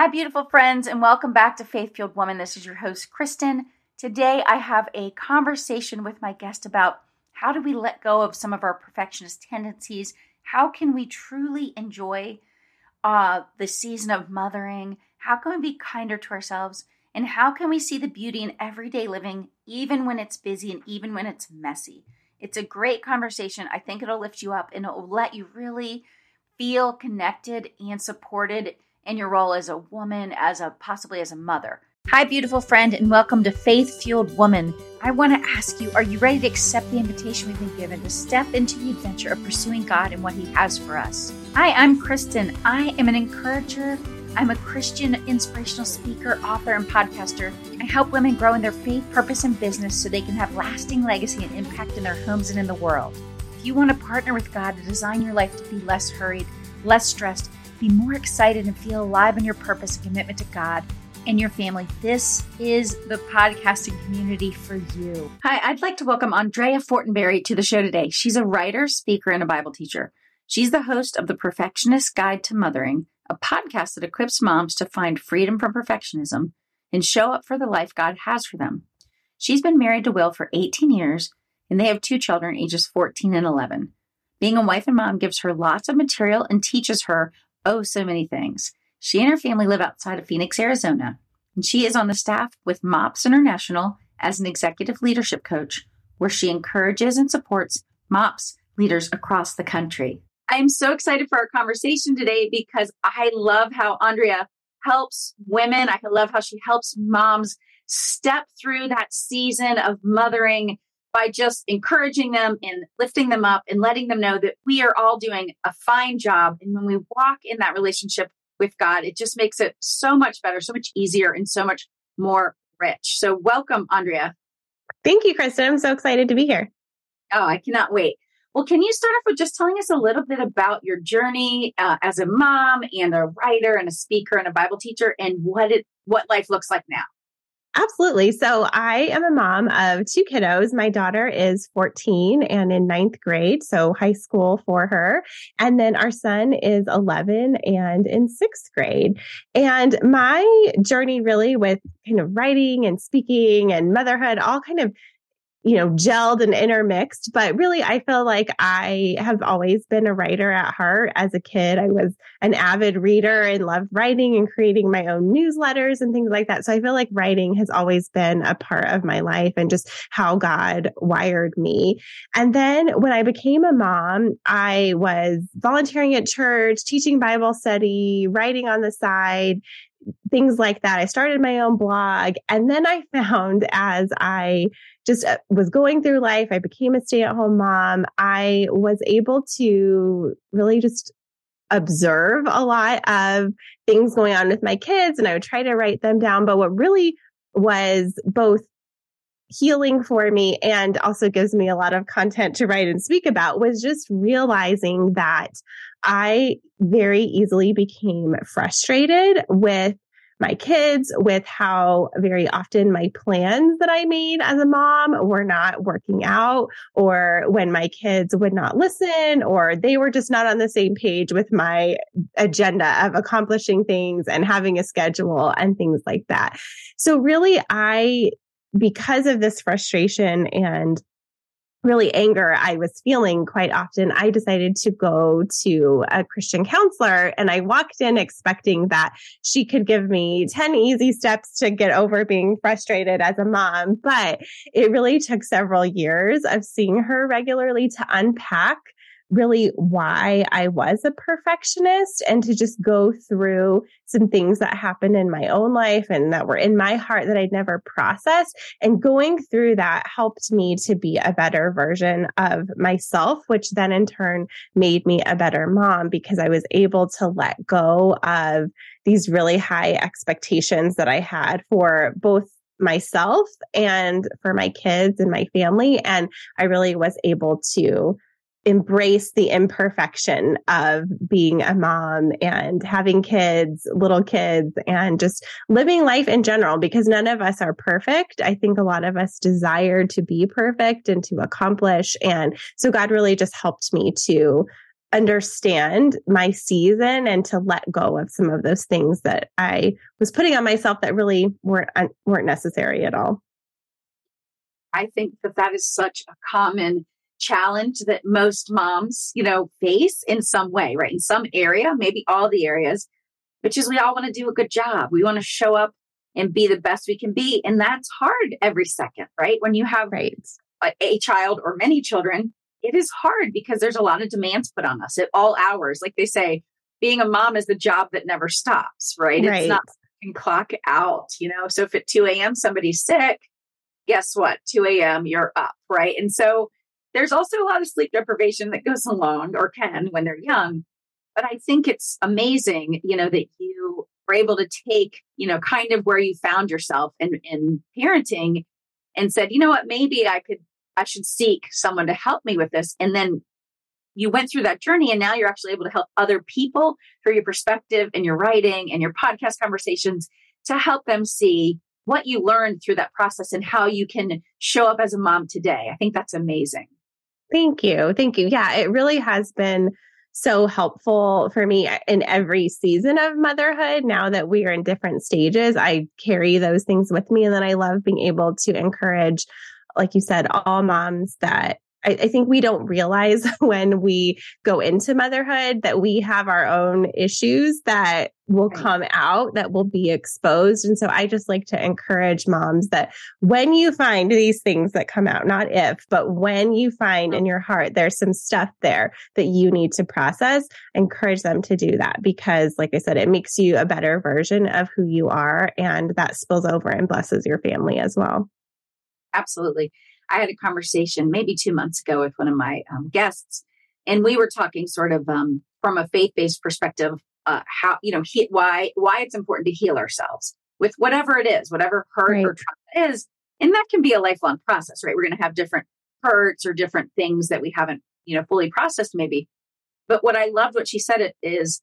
Hi, beautiful friends, and welcome back to Faith Fueled Woman. This is your host, Kristin. Today, I have a conversation with my guest about how do we let go of some of our perfectionist tendencies? How can we truly enjoy uh, the season of mothering? How can we be kinder to ourselves? And how can we see the beauty in everyday living, even when it's busy and even when it's messy? It's a great conversation. I think it'll lift you up and it will let you really feel connected and supported in your role as a woman, as a possibly as a mother. Hi, beautiful friend, and welcome to Faith Fueled Woman. I want to ask you are you ready to accept the invitation we've been given to step into the adventure of pursuing God and what He has for us? Hi, I'm Kristin. I am an encourager. I'm a Christian inspirational speaker, author, and podcaster. I help women grow in their faith, purpose, and business so they can have lasting legacy and impact in their homes and in the world. If you want to partner with God to design your life to be less hurried, less stressed, be more excited, and feel alive in your purpose and commitment to God and your family, this is the podcasting community for you. Hi, I'd like to welcome Andrea Fortenberry to the show today. She's a writer, speaker, and a Bible teacher. She's the host of The Perfectionist Guide to Mothering, a podcast that equips moms to find freedom from perfectionism and show up for the life God has for them. She's been married to Will for 18 years, and they have two children, ages 14 and 11. Being a wife and mom gives her lots of material and teaches her oh so many things. She and her family live outside of Phoenix, Arizona, and she is on the staff with MOPS International as an executive leadership coach, where she encourages and supports MOPS leaders across the country. I am so excited for our conversation today because I love how Andrea helps women. I love how she helps moms step through that season of mothering by just encouraging them and lifting them up and letting them know that we are all doing a fine job. And when we walk in that relationship with God, it just makes it so much better, so much easier, and so much more rich. So, welcome, Andrea. Thank you, Kristin. I'm so excited to be here. Oh, I cannot wait. Well, can you start off with just telling us a little bit about your journey uh, as a mom and a writer and a speaker and a Bible teacher, and what it what life looks like now? Absolutely. So I am a mom of two kiddos. My daughter is 14 and in ninth grade, so high school for her. And then our son is 11 and in sixth grade. And my journey really with kind of writing and speaking and motherhood all kind of you know, gelled and intermixed. But really, I feel like I have always been a writer at heart. As a kid, I was an avid reader and loved writing and creating my own newsletters and things like that. So I feel like writing has always been a part of my life and just how God wired me. And then when I became a mom, I was volunteering at church, teaching Bible study, writing on the side, things like that. I started my own blog. And then I found as I just uh, was going through life, I became a stay at home mom. I was able to really just observe a lot of things going on with my kids and I would try to write them down. But what really was both healing for me and also gives me a lot of content to write and speak about was just realizing that I very easily became frustrated with my kids with how very often my plans that I made as a mom were not working out, or when my kids would not listen, or they were just not on the same page with my agenda of accomplishing things and having a schedule and things like that. So, really, I, because of this frustration and really anger I was feeling quite often, I decided to go to a Christian counselor and I walked in expecting that she could give me 10 easy steps to get over being frustrated as a mom. But it really took several years of seeing her regularly to unpack really why I was a perfectionist and to just go through some things that happened in my own life and that were in my heart that I'd never processed. And going through that helped me to be a better version of myself, which then in turn made me a better mom because I was able to let go of these really high expectations that I had for both myself and for my kids and my family. And I really was able to embrace the imperfection of being a mom and having kids, little kids, and just living life in general because none of us are perfect. I think a lot of us desire to be perfect and to accomplish. And so God really just helped me to understand my season and to let go of some of those things that I was putting on myself that really weren't weren't necessary at all. I think that that is such a common challenge that most moms, you know, face in some way, right? In some area, maybe all the areas, which is we all want to do a good job. We want to show up and be the best we can be. And that's hard every second, right? When you have right. a, a child or many children, it is hard because there's a lot of demands put on us at all hours. Like they say, being a mom is the job that never stops, right? right. It's not clock out, you know. So if at 2 a.m. somebody's sick, guess what? 2 a.m. you're up, right? And so there's also a lot of sleep deprivation that goes along or can when they're young. But I think it's amazing, you know, that you were able to take, you know, kind of where you found yourself in, in parenting and said, you know what, maybe I could I should seek someone to help me with this. And then you went through that journey and now you're actually able to help other people through your perspective and your writing and your podcast conversations to help them see what you learned through that process and how you can show up as a mom today. I think that's amazing. Thank you. Thank you. Yeah, it really has been so helpful for me uh, in every season of motherhood. Now that we are in different stages, I carry those things with me. And then I love being able to encourage like you said, all moms that I, I, think we don't realize when we go into motherhood that we have our own issues that will come out, that will be exposed. And so I just like to encourage moms that when you find these things that come out, not if, but when you find in your heart there's some stuff there that you need to process, encourage them to do that because, like I said, it makes you a better version of who you are. And that spills over and blesses your family as well. Absolutely. I had a conversation maybe two months ago with one of my um, guests, and we were talking sort of um, from a faith based perspective, uh, how you know he, why why it's important to heal ourselves with whatever it is, whatever hurt right. or trauma is, and that can be a lifelong process, right? We're going to have different hurts or different things that we haven't you know fully processed, maybe. But what I loved what she said it is,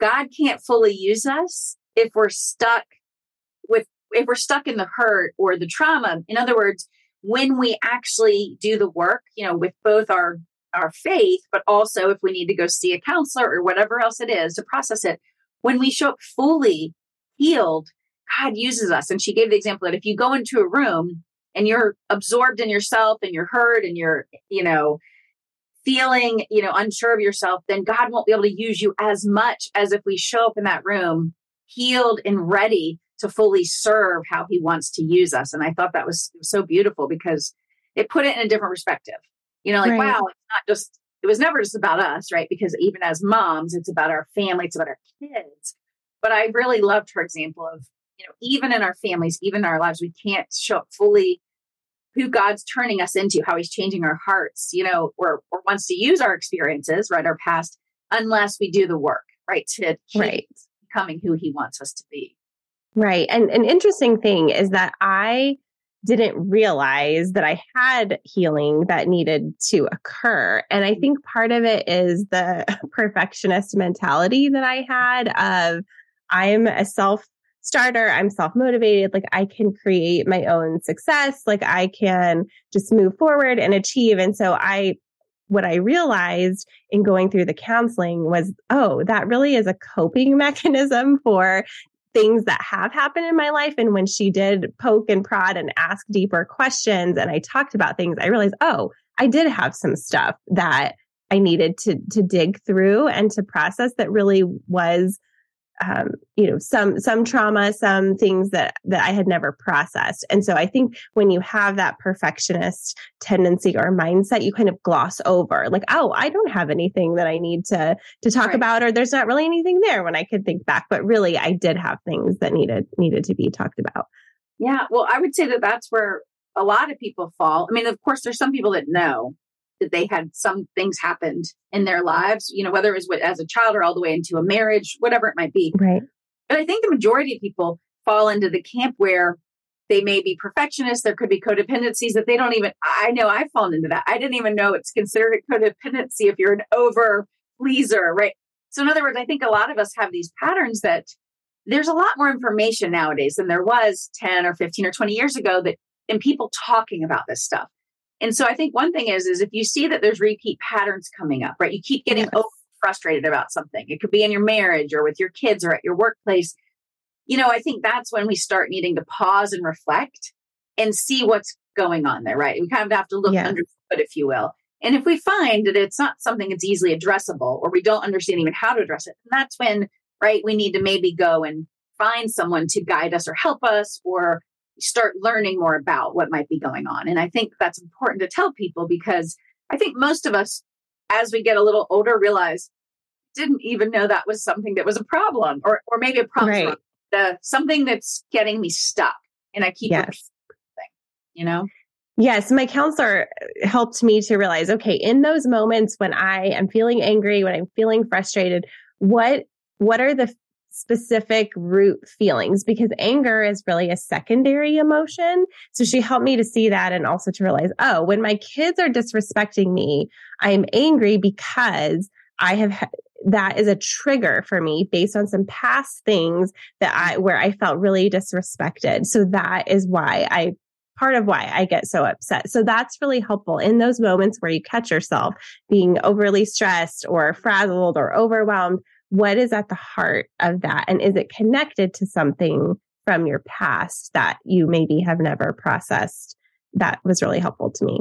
God can't fully use us if we're stuck with if we're stuck in the hurt or the trauma, in other words, when we actually do the work, you know, with both our our faith, but also if we need to go see a counselor or whatever else it is to process it, when we show up fully healed, God uses us. And she gave the example that if you go into a room and you're absorbed in yourself and you're hurt and you're, you know, feeling, you know, unsure of yourself, then God won't be able to use you as much as if we show up in that room healed and ready to fully serve how he wants to use us. And I thought that was, so beautiful because it put it in a different perspective. You know, like, right. wow, it's not just, it was never just about us, right? Because even as moms, it's about our family, it's about our kids. But I really loved her example of, you know, even in our families, even in our lives, we can't show up fully who God's turning us into, how he's changing our hearts, you know, or, or wants to use our experiences, right? Our past, unless we do the work, right? To right. becoming who he wants us to be. Right. And an interesting thing is that I didn't realize that I had healing that needed to occur. And I mm-hmm. think part of it is the perfectionist mentality that I had of I'm a self starter, I'm self motivated, like I can create my own success, like I can just move forward and achieve. And so I what I realized in going through the counseling was, oh, that really is a coping mechanism for things that have happened in my life. And when she did poke and prod and ask deeper questions and I talked about things, I realized, oh, I did have some stuff that I needed to to dig through and to process that really was um, you know some some trauma some things that that i had never processed. And so i think when you have that perfectionist tendency or mindset you kind of gloss over like oh i don't have anything that i need to to talk right. about or there's not really anything there when i could think back. But really i did have things that needed needed to be talked about. Yeah. Well i would say that that's where a lot of people fall. I mean of course there's some people that know that they had some things happened in their lives, you know, whether it was as a child or all the way into a marriage, whatever it might be. Right. But I think the majority of people fall into the camp where they may be perfectionists. There could be codependencies that they don't even, I know I've fallen into that. I didn't even know it's considered a codependency if you're an over pleaser, right? So, in other words, I think a lot of us have these patterns that there's a lot more information nowadays than there was 10 or 15 or 20 years ago that, and people talking about this stuff. And so I think one thing is, is if you see that there's repeat patterns coming up, right? You keep getting yes. frustrated about something. It could be in your marriage or with your kids or at your workplace. You know, I think that's when we start needing to pause and reflect and see what's going on there, right? We kind of have to look yes. under the hood, if you will. And if we find that it's not something that's easily addressable or we don't understand even how to address it, that's when, right, we need to maybe go and find someone to guide us or help us or start learning more about what might be going on. And I think that's important to tell people because I think most of us, as we get a little older, realize didn't even know that was something that was a problem or, or maybe a problem, right. uh, something that's getting me stuck. And I keep yes. you know? Yes, my counselor helped me to realize okay, in those moments when I am feeling angry, when I'm feeling frustrated, what what are the specific root feelings because anger is really a secondary emotion. So she helped me to see that and also to realize, oh, when my kids are disrespecting me, I'm angry because I have that is a trigger for me based on some past things that I where I felt really disrespected. So that is why I part of why I get so upset. So that's really helpful in those moments where you catch yourself being overly stressed or frazzled or overwhelmed what is at the heart of that? And is it connected to something from your past that you maybe have never processed? That was really helpful to me.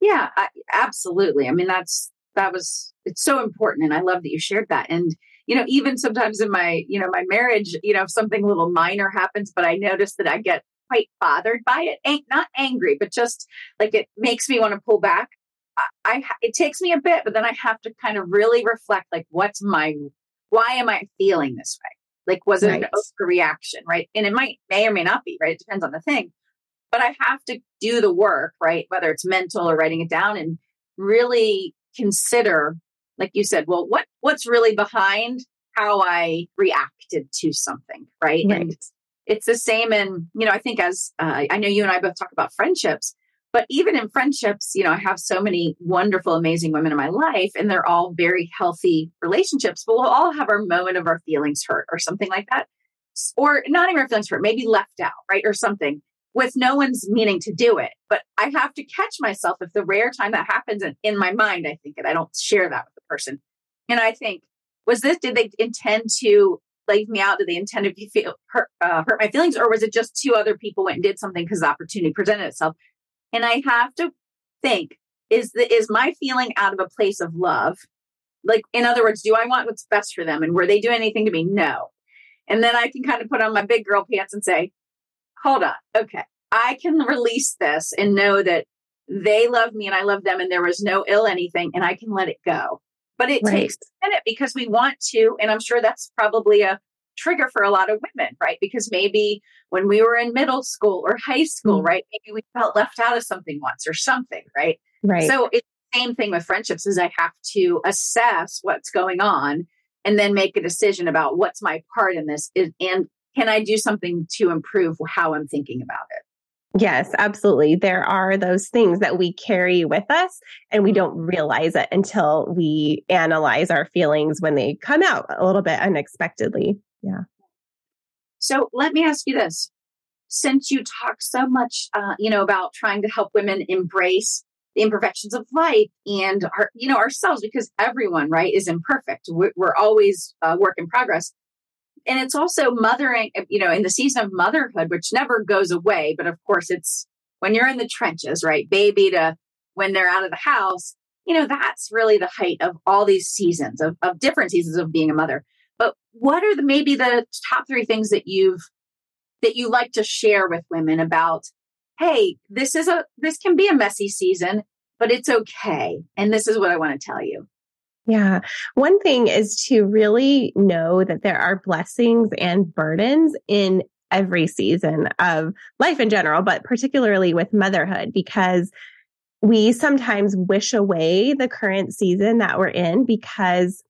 Yeah, I, absolutely. I mean, that's, that was, it's so important. And I love that you shared that. And, you know, even sometimes in my, you know, my marriage, you know, if something little minor happens, but I notice that I get quite bothered by it, ain't not angry, but just like it makes me want to pull back. I, it takes me a bit, but then I have to kind of really reflect, like, what's my, why am I feeling this way? Like, was it right. an overreaction, right? And it might, may or may not be, right? It depends on the thing. But I have to do the work, right? Whether it's mental or writing it down, and really consider, like you said, well, what what's really behind how I reacted to something, right? right. And it's the same in, you know, I think as uh, I know you and I both talk about friendships but even in friendships, you know, I have so many wonderful, amazing women in my life, and they're all very healthy relationships, but we'll all have our moment of our feelings hurt or something like that. Or not even our feelings hurt, maybe left out, right? Or something with no one's meaning to do it. But I have to catch myself if the rare time that happens and in my mind, I think it, I don't share that with the person. And I think, was this, did they intend to leave me out? Did they intend to feel, hurt, uh, hurt my feelings? Or was it just two other people went and did something because the opportunity presented itself? And I have to think, is the, is my feeling out of a place of love? Like, in other words, do I want what's best for them? And were they doing anything to me? No. And then I can kind of put on my big girl pants and say, hold on. Okay. I can release this and know that they love me and I love them and there was no ill anything and I can let it go. But it right. takes a minute because we want to, and I'm sure that's probably a trigger for a lot of women, right? Because maybe when we were in middle school or high school, mm-hmm. right? Maybe we felt left out of something once or something, right? Right. So it's the same thing with friendships is I have to assess what's going on and then make a decision about what's my part in this and can I do something to improve how I'm thinking about it? Yes, absolutely. There are those things that we carry with us and we don't realize it until we analyze our feelings when they come out a little bit unexpectedly. Yeah. So let me ask you this. Since you talk so much, uh, you know, about trying to help women embrace the imperfections of life and our, you know, ourselves, because everyone, right, is imperfect. We're, we're always a work in progress. And it's also mothering, you know, in the season of motherhood, which never goes away. But of course, it's when you're in the trenches, right? Baby to when they're out of the house, you know, that's really the height of all these seasons of, of different seasons of being a mother. But what are the maybe the top three things that you've that you like to share with women about, hey, this is a this can be a messy season, but it's okay. And this is what I want to tell you. Yeah. One thing is to really know that there are blessings and burdens in every season of life in general, but particularly with motherhood, because we sometimes wish away the current season that we're in because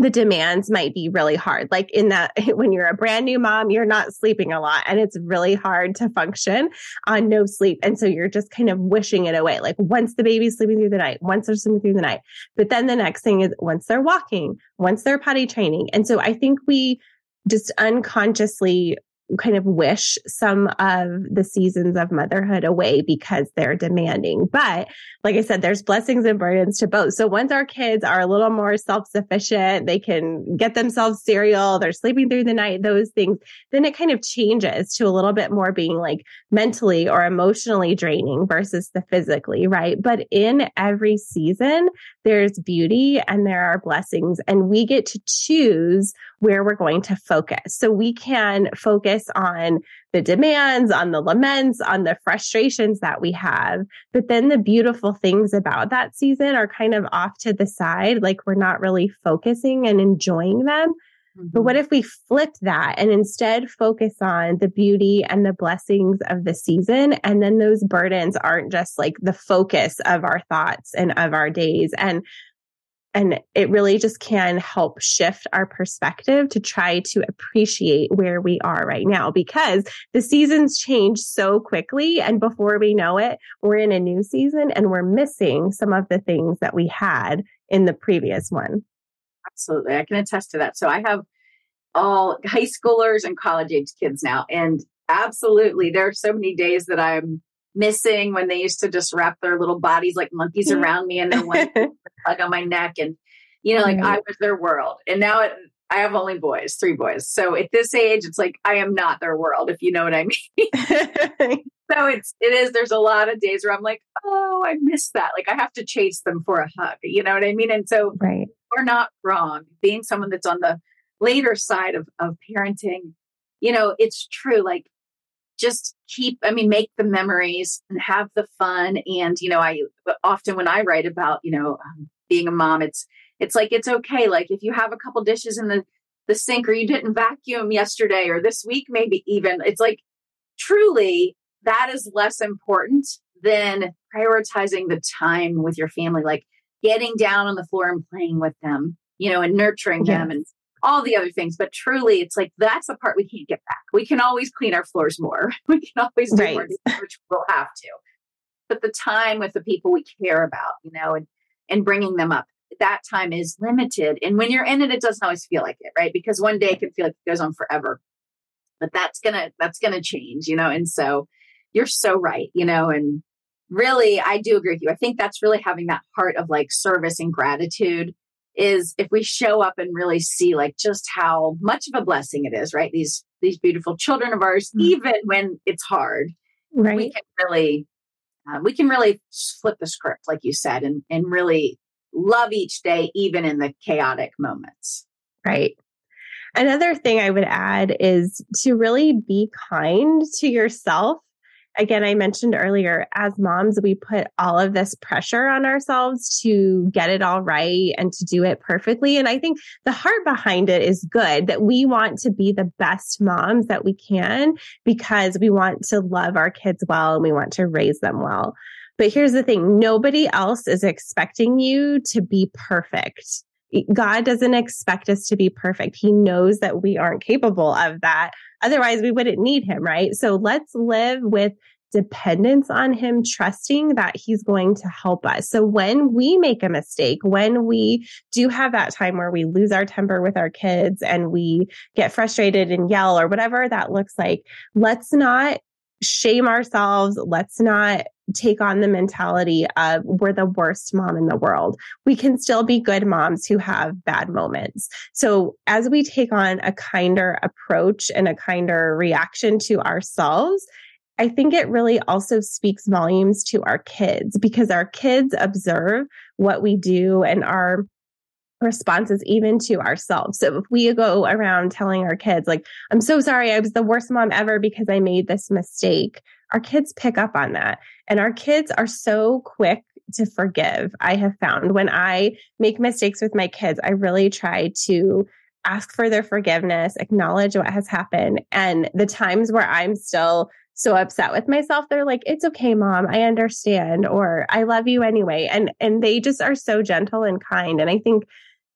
the demands might be really hard. Like in that, when you're a brand new mom, you're not sleeping a lot and it's really hard to function on no sleep. And so you're just kind of wishing it away. Like once the baby's sleeping through the night, once they're sleeping through the night. But then the next thing is once they're walking, once they're potty training. And so I think we just unconsciously kind of wish some of the seasons of motherhood away because they're demanding. But like I said, there's blessings and burdens to both. So once our kids are a little more self sufficient, they can get themselves cereal, they're sleeping through the night, those things, then it kind of changes to a little bit more being like mentally or emotionally draining versus the physically, right? But in every season, there's beauty and there are blessings, and we get to choose where we're going to focus. So we can focus on the demands, on the laments, on the frustrations that we have. But then the beautiful things about that season are kind of off to the side, like we're not really focusing and enjoying them. Mm-hmm. But what if we flip that and instead focus on the beauty and the blessings of the season? And then those burdens aren't just like the focus of our thoughts and of our days. And and it really just can help shift our perspective to try to appreciate where we are right now because the seasons change so quickly. And before we know it, we're in a new season and we're missing some of the things that we had in the previous one. Absolutely. I can attest to that. So I have all high schoolers and college age kids now. And absolutely, there are so many days that I'm missing when they used to just wrap their little bodies like monkeys mm-hmm. around me and then one hug on my neck. And, you know, like I mm-hmm. was their world. And now it, I have only boys, three boys. So at this age, it's like I am not their world, if you know what I mean. so it's it is. There's a lot of days where I'm like, oh, I miss that. Like I have to chase them for a hug. You know what I mean? And so right. we're not wrong. Being someone that's on the later side of of parenting, you know, it's true. Like just keep i mean make the memories and have the fun and you know i often when i write about you know um, being a mom it's it's like it's okay like if you have a couple dishes in the the sink or you didn't vacuum yesterday or this week maybe even it's like truly that is less important than prioritizing the time with your family like getting down on the floor and playing with them you know and nurturing yes. them and all the other things. But truly, it's like that's the part we can't get back. We can always clean our floors more. We can always do right. more, which we'll have to. But the time with the people we care about, you know, and and bringing them up, that time is limited. And when you're in it, it doesn't always feel like it, right? Because one day it can feel like it goes on forever. But that's gonna that's gonna change, you know. And so you're so right, you know, and really I do agree with you. I think that's really having that heart of like service and gratitude is if we show up and really see like just how much of a blessing it is, right? These these beautiful children of ours, mm-hmm. even when it's hard, right? We can really uh, we can really flip the script, like you said, and and really love each day, even in the chaotic moments. Right. Another thing I would add is to really be kind to yourself again, I mentioned earlier, as moms, we put all of this pressure on ourselves to get it all right and to do it perfectly. And I think the heart behind it is good that we want to be the best moms that we can because we want to love our kids well and we want to raise them well. But here's the thing nobody else is expecting you to be perfect. God doesn't expect us to be perfect. He knows that we aren't capable of that. Otherwise, we wouldn't need him, right? So let's live with dependence on him, trusting that he's going to help us. So when we make a mistake, when we do have that time where we lose our temper with our kids and we get frustrated and yell or whatever that looks like, let's not shame ourselves. Let's not take on the mentality of we're the worst mom in the world. We can still be good moms who have bad moments. So as we take on a kinder approach and a kinder reaction to ourselves, I think it really also speaks volumes to our kids because our kids observe what we do and our responses even to ourselves. So if we go around telling our kids like, I'm so sorry, I was the worst mom ever because I made this mistake, our kids pick up on that. And our kids are so quick to forgive. I have found when I make mistakes with my kids, I really try to ask for their forgiveness, acknowledge what has happened. And the times where I'm still so upset with myself, they're like, it's okay, mom. I understand. Or I love you anyway. And, and they just are so gentle and kind. And I think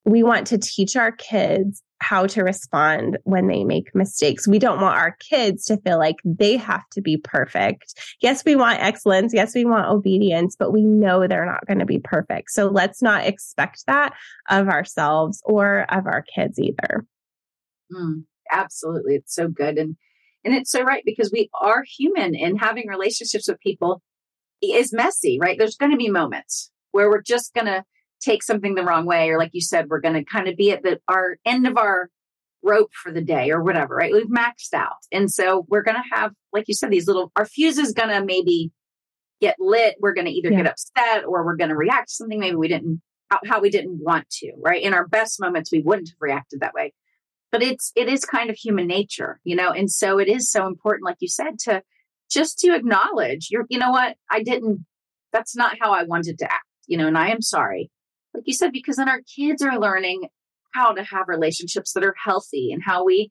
we want to teach our kids how to respond when they make mistakes. We don't want our kids to feel like they have to be perfect. Yes, we want excellence. Yes, we want obedience, but we know they're not going to be perfect. So let's not expect that of ourselves or of our kids either. Mm, absolutely. It's so good. And, And it's so right because we are human and having relationships with people is messy, right? There's going to be moments where we're just going to take something the wrong way. Or like you said, we're going to kind of be at the our end of our rope for the day or whatever, right? We've maxed out. And so we're going to have, like you said, these little, our fuse is going to maybe get lit. We're going to either yeah. get upset or we're going to react to something maybe we didn't, how we didn't want to, right? In our best moments, we wouldn't have reacted that way. But it's, it is kind of human nature, you know? And so it is so important, like you said, to just to acknowledge you're, you know what? I didn't, that's not how I wanted to act, you know, and I am sorry. Like you said, because then our kids are learning how to have relationships that are healthy and how we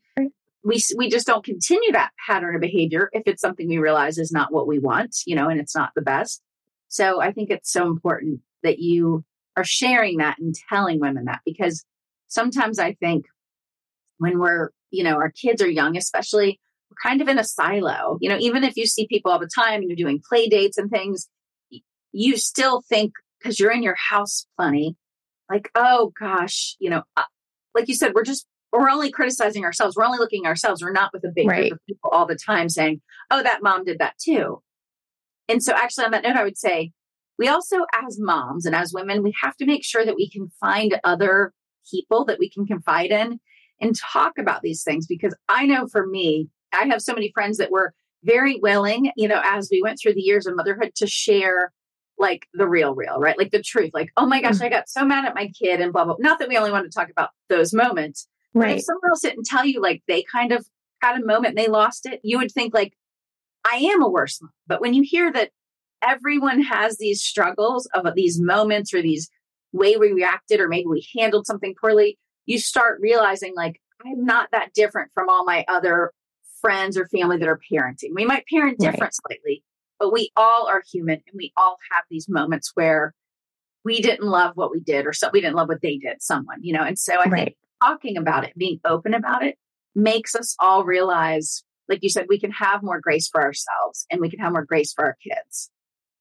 we we just don't continue that pattern of behavior if it's something we realize is not what we want, you know, and it's not the best. So I think it's so important that you are sharing that and telling women that because sometimes I think when we're, you know, our kids are young, especially, we're kind of in a silo. You know, even if you see people all the time and you're doing play dates and things, you still think because you're in your house plenty, like, oh gosh, you know, uh, like you said, we're just we're only criticizing ourselves. We're only looking ourselves. We're not with a big right. group of people all the time saying, "Oh, that mom did that too." And so, actually, on that note, I would say we also, as moms and as women, we have to make sure that we can find other people that we can confide in and talk about these things. Because I know for me, I have so many friends that were very willing, you know, as we went through the years of motherhood to share like the real, real, right? Like the truth. Like, oh my gosh, mm. I got so mad at my kid and blah, blah. Not that we only want to talk about those moments. Right. But if someone else didn't tell you, like they kind of had a moment and they lost it, you would think like, I am a worse mom. But when you hear that everyone has these struggles of these moments or these way we reacted or maybe we handled something poorly, you start realizing like, I'm not that different from all my other friends or family that are parenting. We might parent different right. slightly, but we all are human and we all have these moments where we didn't love what we did or so we didn't love what they did, someone, you know. And so I right. think talking about it, being open about it, makes us all realize, like you said, we can have more grace for ourselves and we can have more grace for our kids.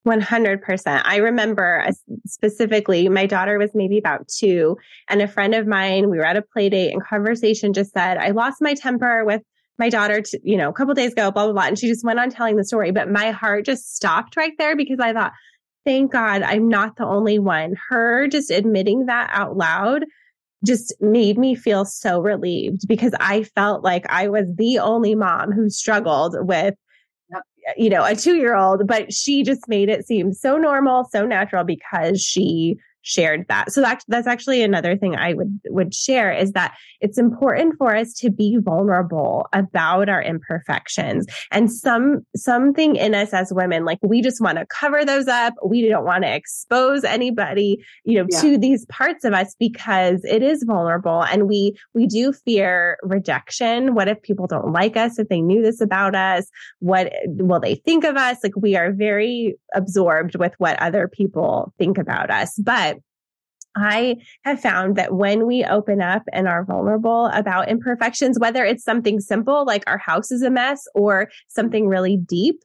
100%. I remember uh, specifically, my daughter was maybe about two, and a friend of mine, we were at a play date and conversation just said, I lost my temper with my daughter, to, you know, a couple days ago, blah, blah, blah. And she just went on telling the story. But my heart just stopped right there because I thought, thank God I'm not the only one. Her just admitting that out loud just made me feel so relieved because I felt like I was the only mom who struggled with you know, a two year old, but she just made it seem so normal, so natural because she shared that. So that's that's actually another thing I would would share is that it's important for us to be vulnerable about our imperfections. And some something in us as women like we just want to cover those up. We don't want to expose anybody, you know, yeah. to these parts of us because it is vulnerable and we we do fear rejection. What if people don't like us if they knew this about us? What will they think of us? Like we are very absorbed with what other people think about us. But I have found that when we open up and are vulnerable about imperfections, whether it's something simple like our house is a mess or something really deep,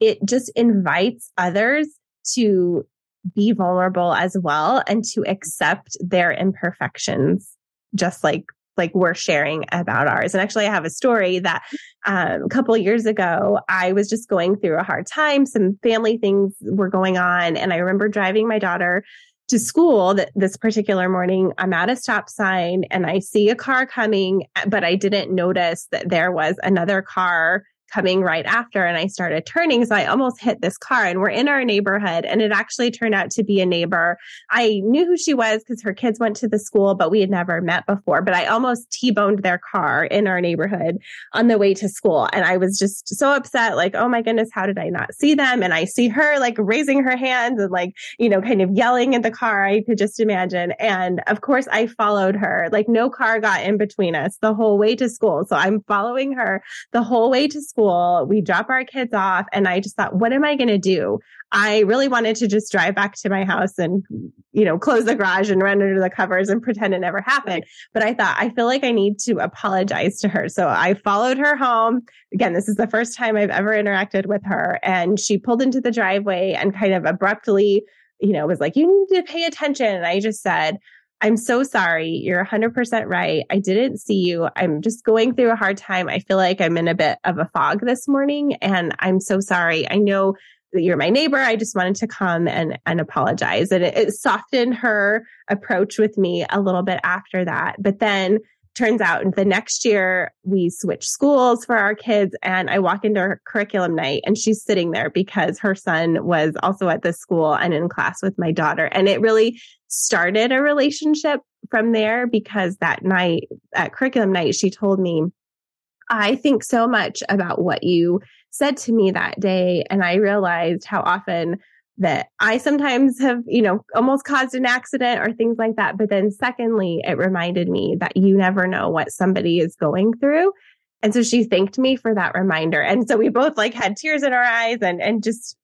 it just invites others to be vulnerable as well and to accept their imperfections, just like like we're sharing about ours. And actually, I have a story that um, a couple years ago, I was just going through a hard time. Some family things were going on, and I remember driving my daughter to school that this particular morning i'm at a stop sign and i see a car coming but i didn't notice that there was another car coming right after and I started turning. So I almost hit this car and we're in our neighborhood and it actually turned out to be a neighbor. I knew who she was because her kids went to the school, but we had never met before, but I almost T-boned their car in our neighborhood on the way to school. And I was just so upset, like, oh my goodness, how did I not see them? And I see her like raising her hands and like, you know, kind of yelling at the car. I could just imagine. And of course I followed her, like no car got in between us the whole way to school. So I'm following her the whole way to school school. We drop our kids off. And I just thought, what am I going to do? I really wanted to just drive back to my house and, you know, close the garage and run under the covers and pretend it never happened. But I thought, I feel like I need to apologize to her. So I followed her home. Again, this is the first time I've ever interacted with her. And she pulled into the driveway and kind of abruptly, you know, was like, you need to pay attention. And I just said, I'm so sorry. You're 100% right. I didn't see you. I'm just going through a hard time. I feel like I'm in a bit of a fog this morning and I'm so sorry. I know that you're my neighbor. I just wanted to come and, and apologize. And it, it softened her approach with me a little bit after that. But then turns out the next year we switch schools for our kids and I walk into her curriculum night and she's sitting there because her son was also at this school and in class with my daughter. And it really started a relationship from there because that night at curriculum night, she told me, I think so much about what you said to me that day. And I realized how often that I sometimes have, you know, almost caused an accident or things like that. But then secondly, it reminded me that you never know what somebody is going through. And so she thanked me for that reminder. And so we both like had tears in our eyes and, and just,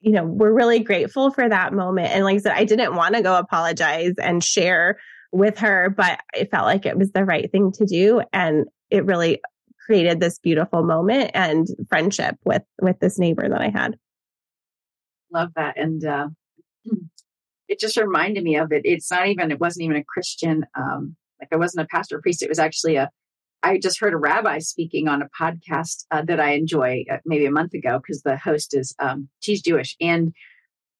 you know, we're really grateful for that moment. And like I said, I didn't want to go apologize and share with her, but it felt like it was the right thing to do. And it really created this beautiful moment and friendship with, with this neighbor that I had love that. And uh, it just reminded me of it. It's not even, it wasn't even a Christian, um, like I wasn't a pastor or priest. It was actually a, I just heard a rabbi speaking on a podcast uh, that I enjoy uh, maybe a month ago because the host is, um, she's Jewish. And,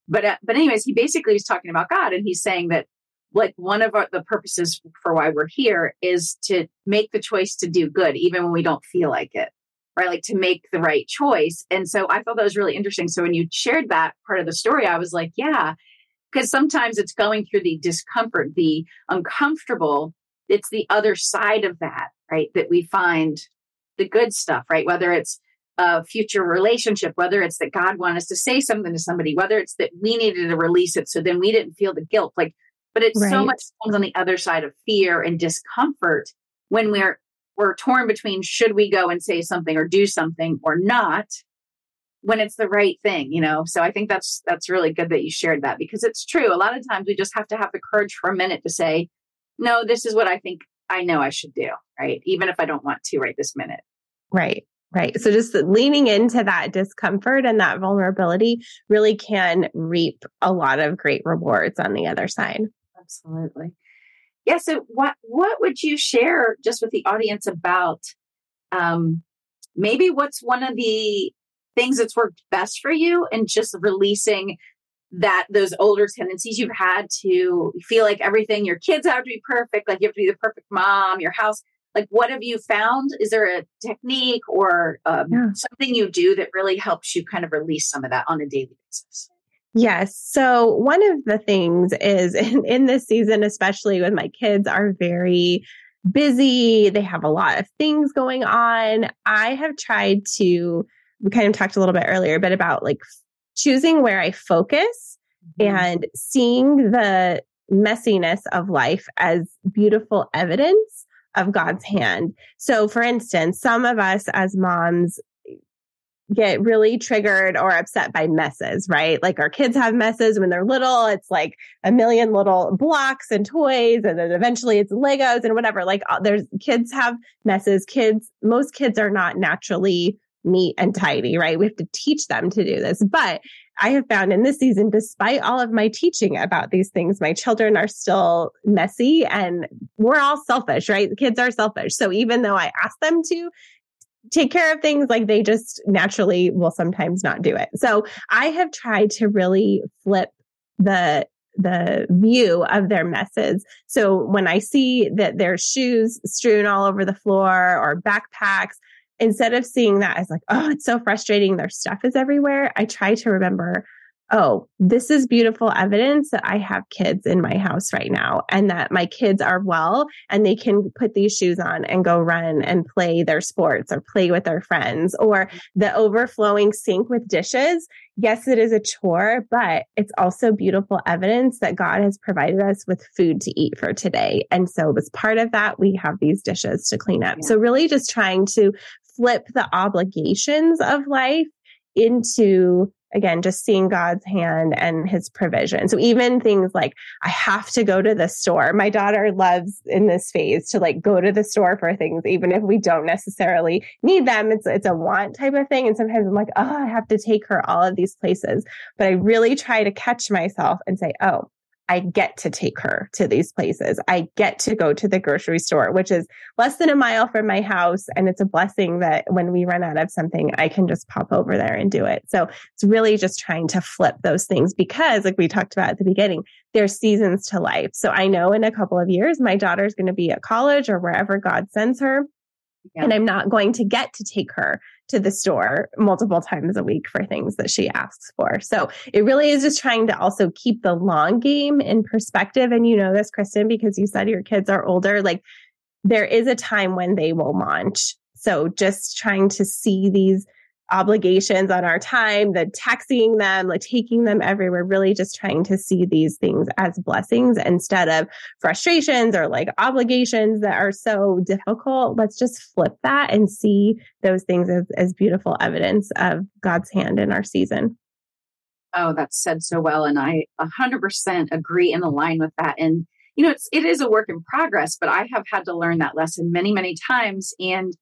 but, uh, but anyways, he basically was talking about God and he's saying that like one of our, the purposes for why we're here is to make the choice to do good, even when we don't feel like it right? Like to make the right choice. And so I thought that was really interesting. So when you shared that part of the story, I was like, yeah, because sometimes it's going through the discomfort, the uncomfortable. It's the other side of that, right? That we find the good stuff, right? Whether it's a future relationship, whether it's that God wanted us to say something to somebody, whether it's that we needed to release it so then we didn't feel the guilt. Like, but it's right. so much on the other side of fear and discomfort when we're we're torn between should we go and say something or do something or not when it's the right thing you know? So i think that's that's really good that you shared that because it's true. A lot of times we just have to have the courage for a minute to say no this is what i think i know i should do right? Even if i don't want to right this minute. Right right. So just leaning into that discomfort and that vulnerability really can reap a lot of great rewards on the other side. Absolutely yeah so what what would you share just with the audience about um maybe what's one of the things that's worked best for you and just releasing that those older tendencies you've had to feel like everything your kids have to be perfect like you have to be the perfect mom your house like what have you found is there a technique or um, yeah. something you do that really helps you kind of release some of that on a daily basis Yes. So one of the things is in, in this season, especially when my kids are very busy, they have a lot of things going on. I have tried to, we kind of talked a little bit earlier, but about like choosing where I focus mm-hmm. and seeing the messiness of life as beautiful evidence of God's hand. So, for instance, some of us as moms get really triggered or upset by messes, right? Like our kids have messes when they're little. It's like a million little blocks and toys. And then eventually it's Legos and whatever. Like uh, there's kids have messes. Kids, most kids are not naturally neat and tidy, right? We have to teach them to do this. But I have found in this season, despite all of my teaching about these things, my children are still messy and we're all selfish, right? Kids are selfish. So even though I ask them to, take care of things like they just naturally will sometimes not do it. So I have tried to really flip the the view of their messes. So when I see that there's shoes strewn all over the floor or backpacks, instead of seeing that as like, oh, it's so frustrating, their stuff is everywhere, I try to remember, oh, this is beautiful evidence that I have kids in my house right now and that my kids are well and they can put these shoes on and go run and play their sports or play with their friends or mm-hmm. the overflowing sink with dishes. Yes, it is a chore, but it's also beautiful evidence that God has provided us with food to eat for today. And so as part of that, we have these dishes to clean up. Yeah. So really just trying to flip the obligations of life into again, just seeing God's hand and his provision. So even things like, I have to go to the store. My daughter loves in this phase to like go to the store for things, even if we don't necessarily need them. It's, it's a want type of thing. And sometimes I'm like, oh, I have to take her all of these places. But I really try to catch myself and say, oh, I get to take her to these places. I get to go to the grocery store, which is less than a mile from my house. And it's a blessing that when we run out of something, I can just pop over there and do it. So it's really just trying to flip those things because, like we talked about at the beginning, there's seasons to life. So I know in a couple of years, my daughter's going to be at college or wherever God sends her. Yeah. And I'm not going to get to take her to the store multiple times a week for things that she asks for. So it really is just trying to also keep the long game in perspective. And you know this, Kristin, because you said your kids are older, like there is a time when they will launch. So just trying to see these obligations on our time, the taxiing them, like taking them everywhere, really just trying to see these things as blessings instead of frustrations or like obligations that are so difficult. Let's just flip that and see those things as, as beautiful evidence of God's hand in our season. Oh, that's said so well. And I 100% agree and align with that. And, you know, it's, it is a work in progress, but I have had to learn that lesson many, many times. And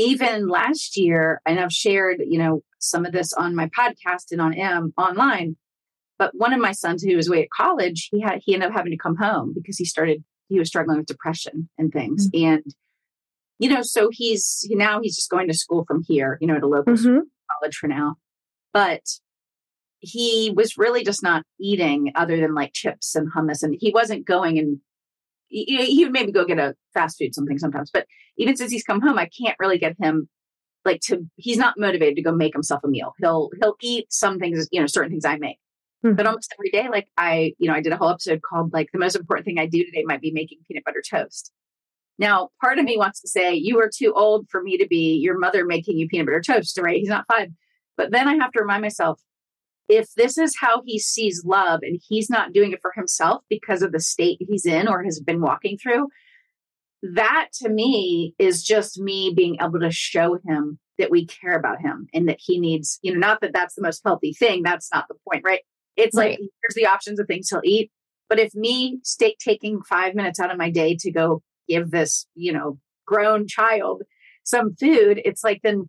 even last year, and I've shared, you know, some of this on my podcast and on M online. But one of my sons who was away at college, he had he ended up having to come home because he started he was struggling with depression and things. Mm-hmm. And you know, so he's now he's just going to school from here, you know, at a local mm-hmm. college for now. But he was really just not eating other than like chips and hummus, and he wasn't going and he would maybe go get a fast food something sometimes. But even since he's come home, I can't really get him like to. He's not motivated to go make himself a meal. He'll he'll eat some things, you know, certain things I make. Mm-hmm. But almost every day, like I, you know, I did a whole episode called like the most important thing I do today might be making peanut butter toast. Now, part of me wants to say you are too old for me to be your mother making you peanut butter toast, right? He's not five. But then I have to remind myself if this is how he sees love and he's not doing it for himself because of the state he's in or has been walking through, that to me is just me being able to show him that we care about him and that he needs, you know, not that that's the most healthy thing. That's not the point, right? It's right. like here's the options of things he'll eat. But if me stake taking five minutes out of my day to go give this, you know, grown child some food, it's like then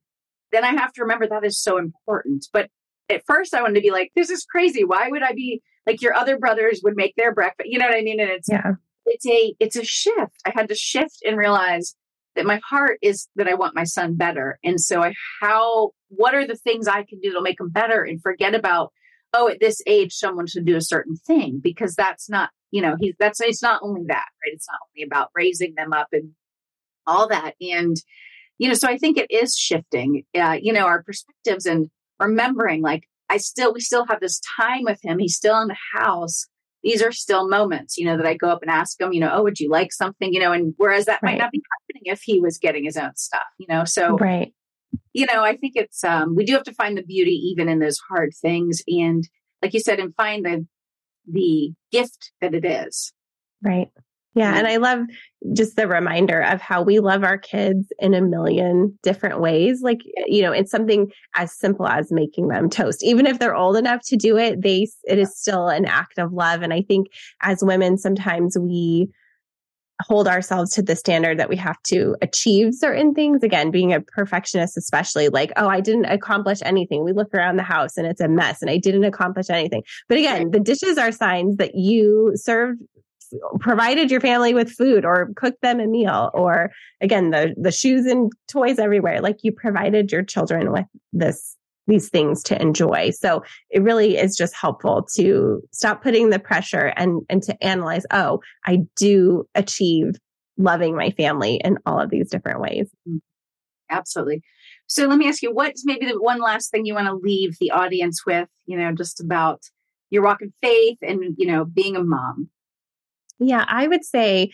then I have to remember that is so important. But at first I wanted to be like, this is crazy. Why would I be like your other brothers would make their breakfast? You know what I mean? And it's yeah. it's a it's a shift. I had to shift and realize that my heart is that I want my son better. And so I how what are the things I can do that'll make him better and forget about, oh, at this age someone should do a certain thing because that's not, you know, he's that's it's not only that, right? It's not only about raising them up and all that. And you know, so I think it is shifting, uh, you know, our perspectives and remembering like I still, we still have this time with him. He's still in the house. These are still moments, you know, that I go up and ask him, you know, oh, would you like something? You know, and whereas that right. might not be happening if he was getting his own stuff, you know, so, right. you know, I think it's, um, we do have to find the beauty even in those hard things. And like you said, and find the, the gift that it is. Right. Yeah. And mm-hmm. I love just the reminder of how we love our kids in a million different ways. Like, you know, it's something as simple as making them toast. Even if they're old enough to do it, they, it is still an act of love. And I think as women, sometimes we, hold ourselves to the standard that we have to achieve certain things. Again, being a perfectionist, especially like, oh, I didn't accomplish anything. We look around the house and it's a mess and I didn't accomplish anything. But again, the dishes are signs that you served provided your family with food or cooked them a meal or again the the shoes and toys everywhere like you provided your children with this these things to enjoy. So it really is just helpful to stop putting the pressure and and to analyze oh i do achieve loving my family in all of these different ways. Mm-hmm. absolutely. So let me ask you what's maybe the one last thing you want to leave the audience with you know just about your walk in faith and you know being a mom yeah, I would say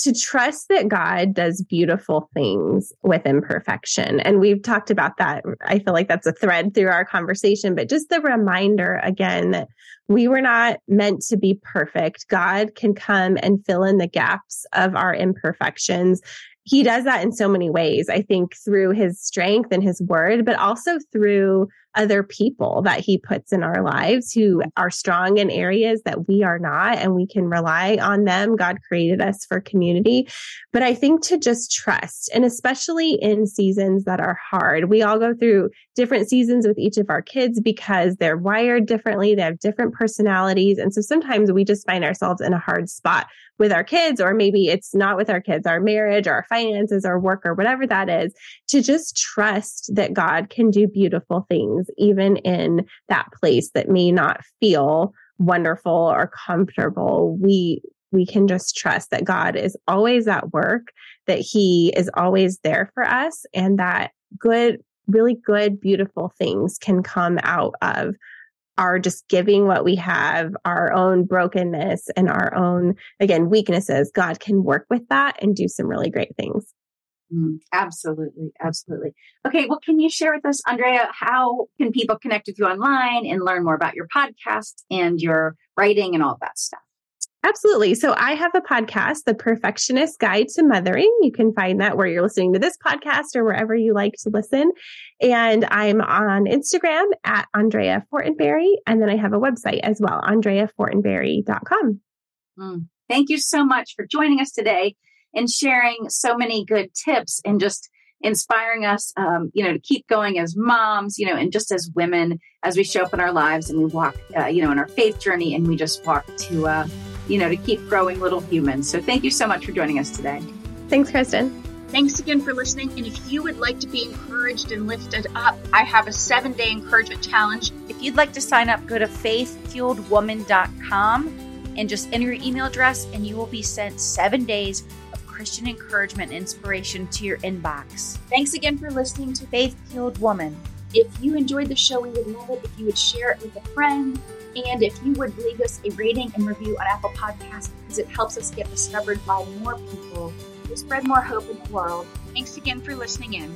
to trust that God does beautiful things with imperfection. And we've talked about that. I feel like that's a thread through our conversation, but just the reminder again that we were not meant to be perfect. God can come and fill in the gaps of our imperfections he does that in so many ways. I think through his strength and his word, but also through other people that he puts in our lives who mm-hmm. are strong in areas that we are not and we can rely on them. God created us for community. But I think to just trust and especially in seasons that are hard, we all go through different seasons with each of our kids because they're wired differently. They have different personalities. And so sometimes we just find ourselves in a hard spot with our kids, or maybe it's not with our kids, our marriage, our finances, our work, or whatever that is, to just trust that God can do beautiful things, even in that place that may not feel wonderful or comfortable. We, we can just trust that God is always at work, that He is always there for us, and that good, really good, beautiful things can come out of our just giving what we have, our own brokenness and our own, again, weaknesses, God can work with that and do some really great things. Mm, absolutely. Absolutely. Okay. Well, can you share with us, Andrea, how can people connect with you online and learn more about your podcast and your writing and all that stuff? Absolutely. So I have a podcast, The Perfectionist Guide to Mothering. You can find that where you're listening to this podcast or wherever you like to listen. And I'm on Instagram at Andrea Fortenberry. And then I have a website as well, andreafortenberry.com. Mm. Thank you so much for joining us today and sharing so many good tips and just inspiring us, um, you know, to keep going as moms, you know, and just as women as we show up in our lives and we walk, uh, you know, in our faith journey and we just walk to, uh, you know, to keep growing little humans. So thank you so much for joining us today. Thanks, Kristin. Thanks again for listening. And if you would like to be encouraged and lifted up, I have a seven day encouragement challenge. If you'd like to sign up, go to faithfueledwoman.com and just enter your email address, and you will be sent seven days of Christian encouragement and inspiration to your inbox. Thanks again for listening to Faith Fueled Woman. If you enjoyed the show, we would love it if you would share it with a friend and if you would leave us a rating and review on Apple Podcasts, because it helps us get discovered by more people to spread more hope in the world. Thanks again for listening in.